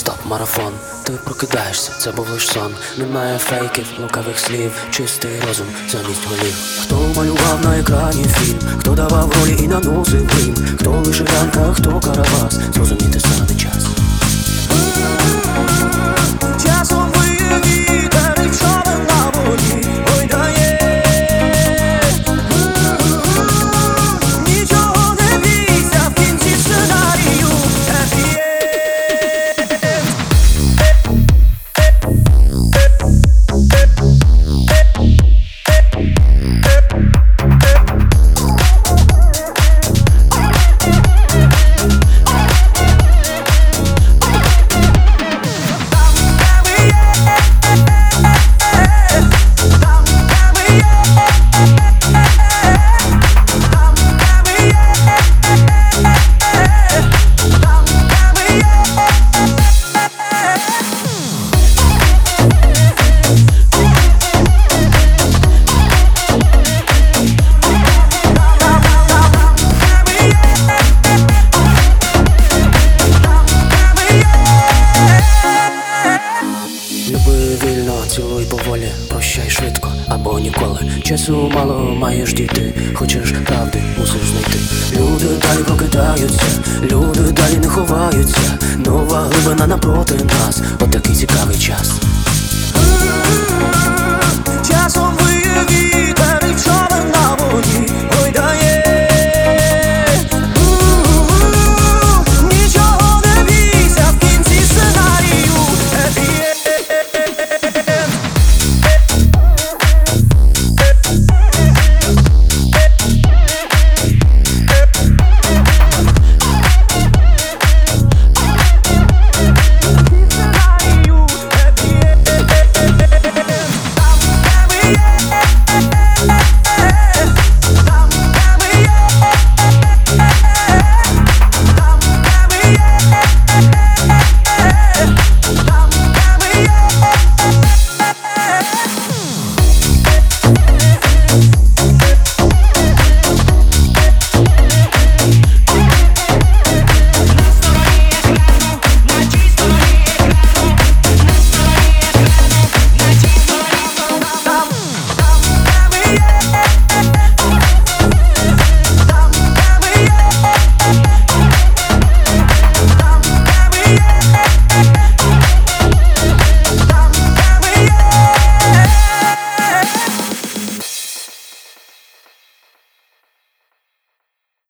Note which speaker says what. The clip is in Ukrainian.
Speaker 1: Стоп, марафон, ти прокидаєшся, це був лиш сон. Немає фейків, лукавих слів, чистий розум замість голів. Хто малював на екрані фільм, хто давав ролі і наносив грім, хто лише ранка, хто карабас, зрозуміти саме час. Люби вільно, цілуй поволі, прощай швидко або ніколи. Часу мало маєш дійти, хочеш правди, мусиш знайти. Люди далі прокидаються, люди далі не ховаються. Нова глибина напроти нас, от такий цікавий час.